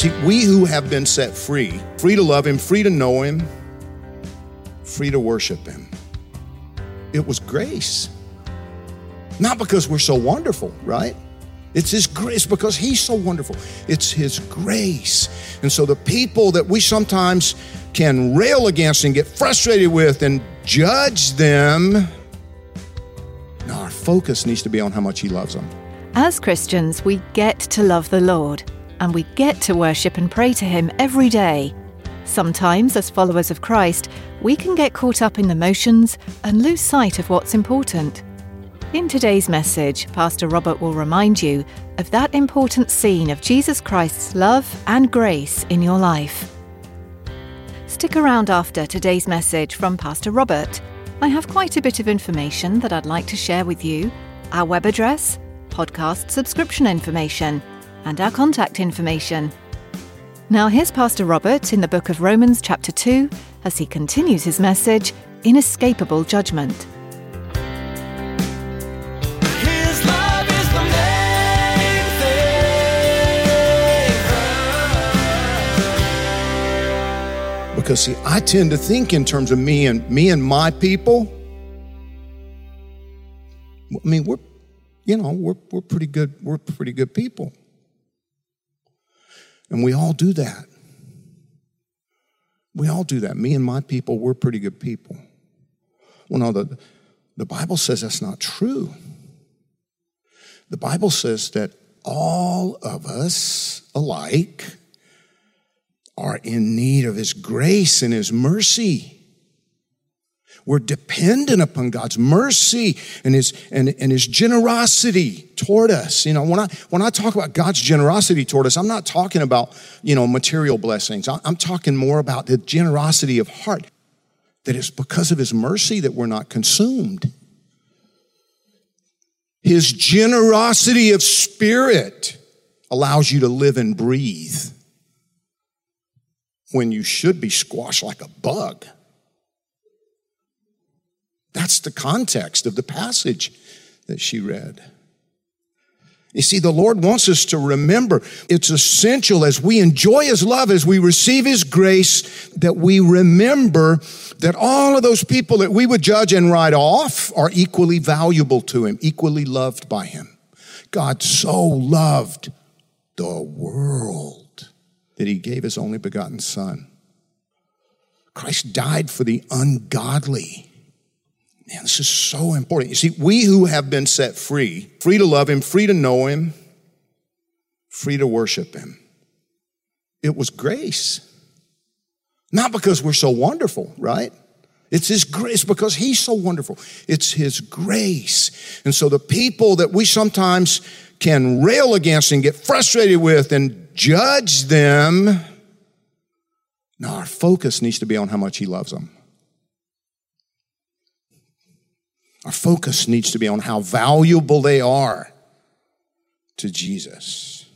See, we who have been set free, free to love Him, free to know Him, free to worship Him, it was grace. Not because we're so wonderful, right? It's His grace because He's so wonderful. It's His grace. And so the people that we sometimes can rail against and get frustrated with and judge them, no, our focus needs to be on how much He loves them. As Christians, we get to love the Lord and we get to worship and pray to Him every day. Sometimes, as followers of Christ, we can get caught up in the motions and lose sight of what's important. In today's message, Pastor Robert will remind you of that important scene of Jesus Christ's love and grace in your life. Stick around after today's message from Pastor Robert. I have quite a bit of information that I'd like to share with you our web address, podcast subscription information, and our contact information. Now, here's Pastor Robert in the book of Romans, chapter 2, as he continues his message Inescapable Judgment. His love is the main thing. Because see, I tend to think in terms of me and me and my people. I mean, we're, you know, we're, we're pretty good, we're pretty good people. And we all do that. We all do that. Me and my people, we're pretty good people. Well, no, the, the Bible says that's not true. The Bible says that all of us alike are in need of His grace and His mercy. We're dependent upon God's mercy and His and, and His generosity toward us. You know, when I when I talk about God's generosity toward us, I'm not talking about you know material blessings. I'm talking more about the generosity of heart. That it's because of His mercy that we're not consumed. His generosity of spirit allows you to live and breathe when you should be squashed like a bug. That's the context of the passage that she read. You see, the Lord wants us to remember it's essential as we enjoy His love, as we receive His grace, that we remember that all of those people that we would judge and write off are equally valuable to Him, equally loved by Him. God so loved the world that He gave His only begotten Son. Christ died for the ungodly. Man, this is so important. You see, we who have been set free, free to love Him, free to know Him, free to worship Him, it was grace. Not because we're so wonderful, right? It's His grace because He's so wonderful. It's His grace. And so the people that we sometimes can rail against and get frustrated with and judge them, now our focus needs to be on how much He loves them. Our focus needs to be on how valuable they are to Jesus.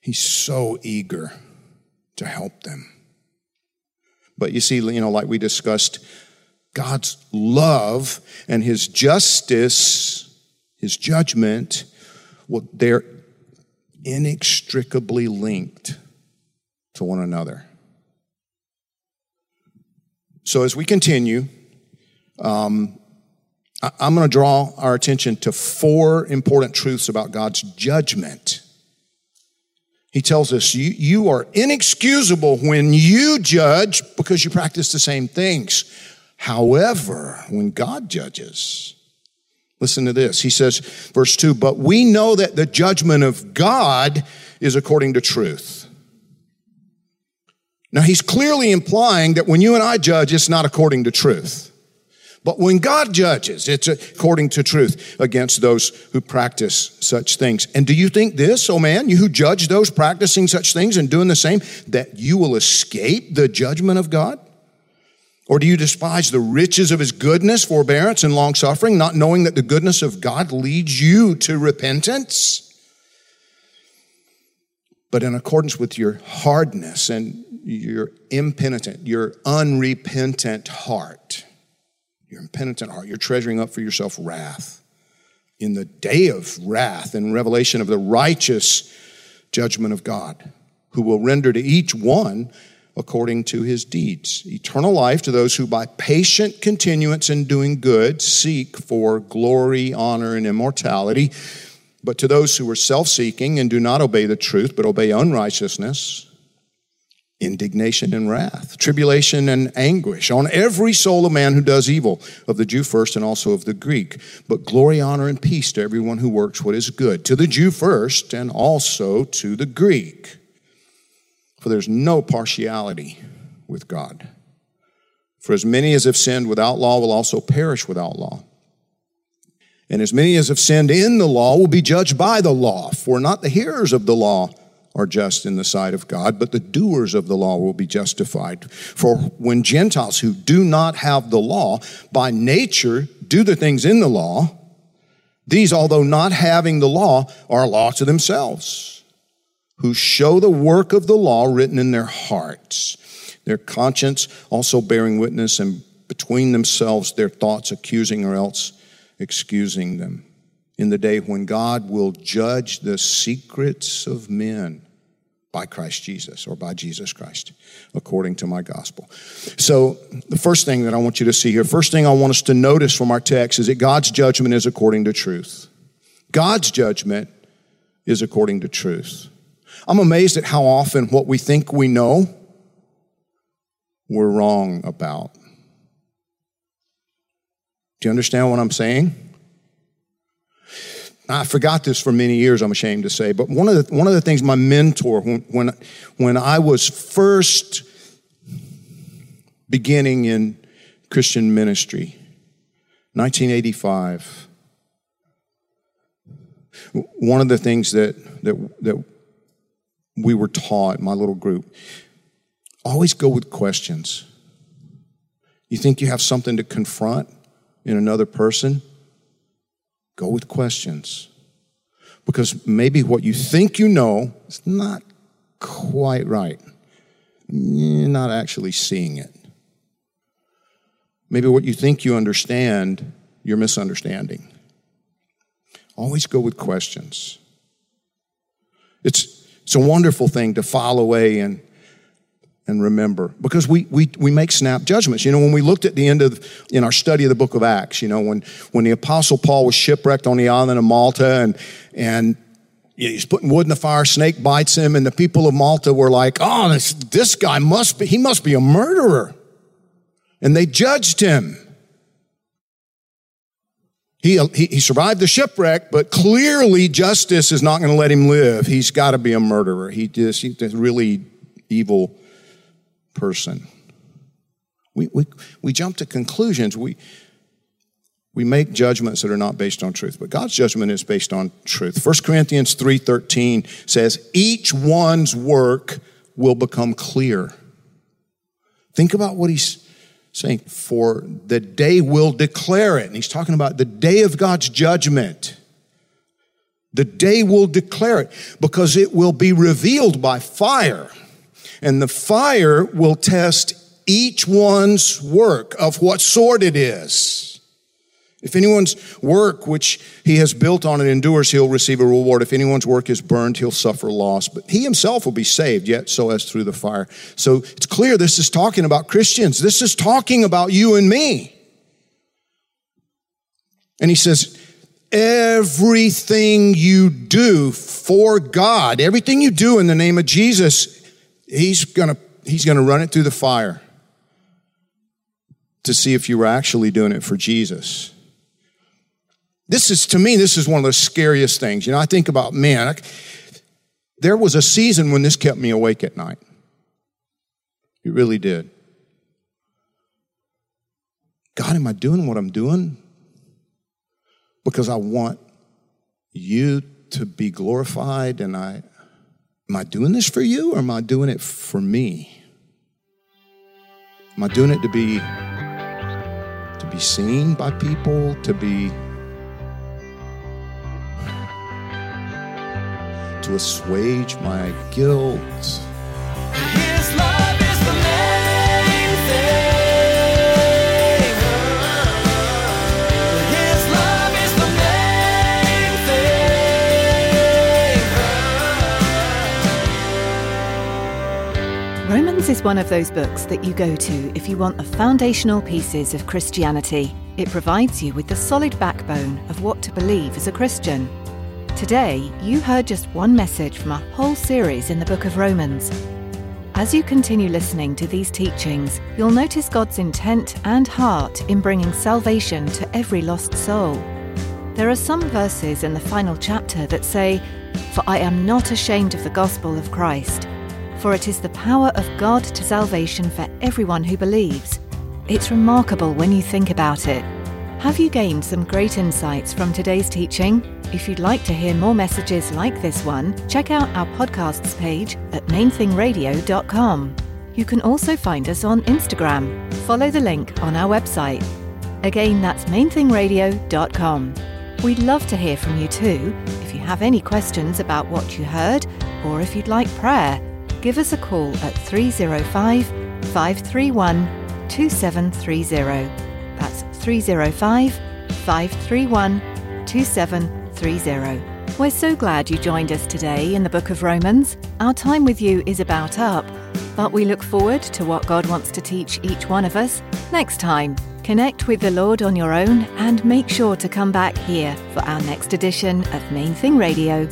He's so eager to help them. But you see, you know, like we discussed, God's love and his justice, his judgment, well, they're inextricably linked to one another. So as we continue, um, I- I'm going to draw our attention to four important truths about God's judgment. He tells us you, you are inexcusable when you judge because you practice the same things. However, when God judges, Listen to this. He says, verse 2 But we know that the judgment of God is according to truth. Now, he's clearly implying that when you and I judge, it's not according to truth. But when God judges, it's according to truth against those who practice such things. And do you think this, oh man, you who judge those practicing such things and doing the same, that you will escape the judgment of God? Or do you despise the riches of his goodness, forbearance, and long suffering, not knowing that the goodness of God leads you to repentance? But in accordance with your hardness and your impenitent, your unrepentant heart, your impenitent heart, you're treasuring up for yourself wrath. In the day of wrath and revelation of the righteous judgment of God, who will render to each one according to his deeds. Eternal life to those who, by patient continuance in doing good, seek for glory, honor, and immortality. But to those who are self seeking and do not obey the truth, but obey unrighteousness, indignation and wrath, tribulation and anguish on every soul of man who does evil, of the Jew first and also of the Greek. But glory, honor, and peace to everyone who works what is good, to the Jew first and also to the Greek. For there's no partiality with God. For as many as have sinned without law will also perish without law. And as many as have sinned in the law will be judged by the law. For not the hearers of the law are just in the sight of God, but the doers of the law will be justified. For when Gentiles who do not have the law by nature do the things in the law, these, although not having the law, are a law to themselves who show the work of the law written in their hearts, their conscience also bearing witness, and between themselves their thoughts accusing or else excusing them. In the day when God will judge the secrets of men by Christ Jesus or by Jesus Christ, according to my gospel. So, the first thing that I want you to see here, first thing I want us to notice from our text is that God's judgment is according to truth. God's judgment is according to truth. I'm amazed at how often what we think we know, we're wrong about. Do you understand what I'm saying? I forgot this for many years, I'm ashamed to say, but one of the, one of the things my mentor, when, when, when I was first beginning in Christian ministry, 1985, one of the things that, that, that we were taught, my little group, always go with questions. You think you have something to confront in another person? Go with questions. Because maybe what you think you know is not quite right. You're not actually seeing it. Maybe what you think you understand, you're misunderstanding. Always go with questions. It's it's a wonderful thing to file away and, and remember because we, we, we make snap judgments. You know, when we looked at the end of, in our study of the book of Acts, you know, when, when the apostle Paul was shipwrecked on the island of Malta and, and he's putting wood in the fire, snake bites him, and the people of Malta were like, oh, this, this guy must be, he must be a murderer. And they judged him. He, he, he, survived the shipwreck, but clearly justice is not going to let him live. He's got to be a murderer. He just, he's really evil person. We, we, we jump to conclusions. We, we make judgments that are not based on truth, but God's judgment is based on truth. 1 Corinthians 3.13 says, each one's work will become clear. Think about what he's saying, For the day will declare it. And he's talking about the day of God's judgment. The day will declare it because it will be revealed by fire. And the fire will test each one's work of what sort it is. If anyone's work which he has built on it endures, he'll receive a reward. If anyone's work is burned, he'll suffer loss. But he himself will be saved, yet so as through the fire. So it's clear this is talking about Christians. This is talking about you and me. And he says, everything you do for God, everything you do in the name of Jesus, he's gonna, he's gonna run it through the fire to see if you were actually doing it for Jesus. This is, to me, this is one of the scariest things. You know, I think about, man, I, there was a season when this kept me awake at night. It really did. God, am I doing what I'm doing? Because I want you to be glorified and I am I doing this for you or am I doing it for me? Am I doing it to be to be seen by people, to be to assuage my guilt? Romans is one of those books that you go to if you want the foundational pieces of Christianity. It provides you with the solid backbone of what to believe as a Christian. Today, you heard just one message from a whole series in the book of Romans. As you continue listening to these teachings, you'll notice God's intent and heart in bringing salvation to every lost soul. There are some verses in the final chapter that say, For I am not ashamed of the gospel of Christ, for it is the power of God to salvation for everyone who believes. It's remarkable when you think about it. Have you gained some great insights from today's teaching? If you'd like to hear more messages like this one, check out our podcasts page at mainthingradio.com. You can also find us on Instagram. Follow the link on our website. Again, that's mainthingradio.com. We'd love to hear from you too. If you have any questions about what you heard, or if you'd like prayer, give us a call at 305 531 2730. That's 305 531 2730. We're so glad you joined us today in the book of Romans. Our time with you is about up, but we look forward to what God wants to teach each one of us next time. Connect with the Lord on your own and make sure to come back here for our next edition of Main Thing Radio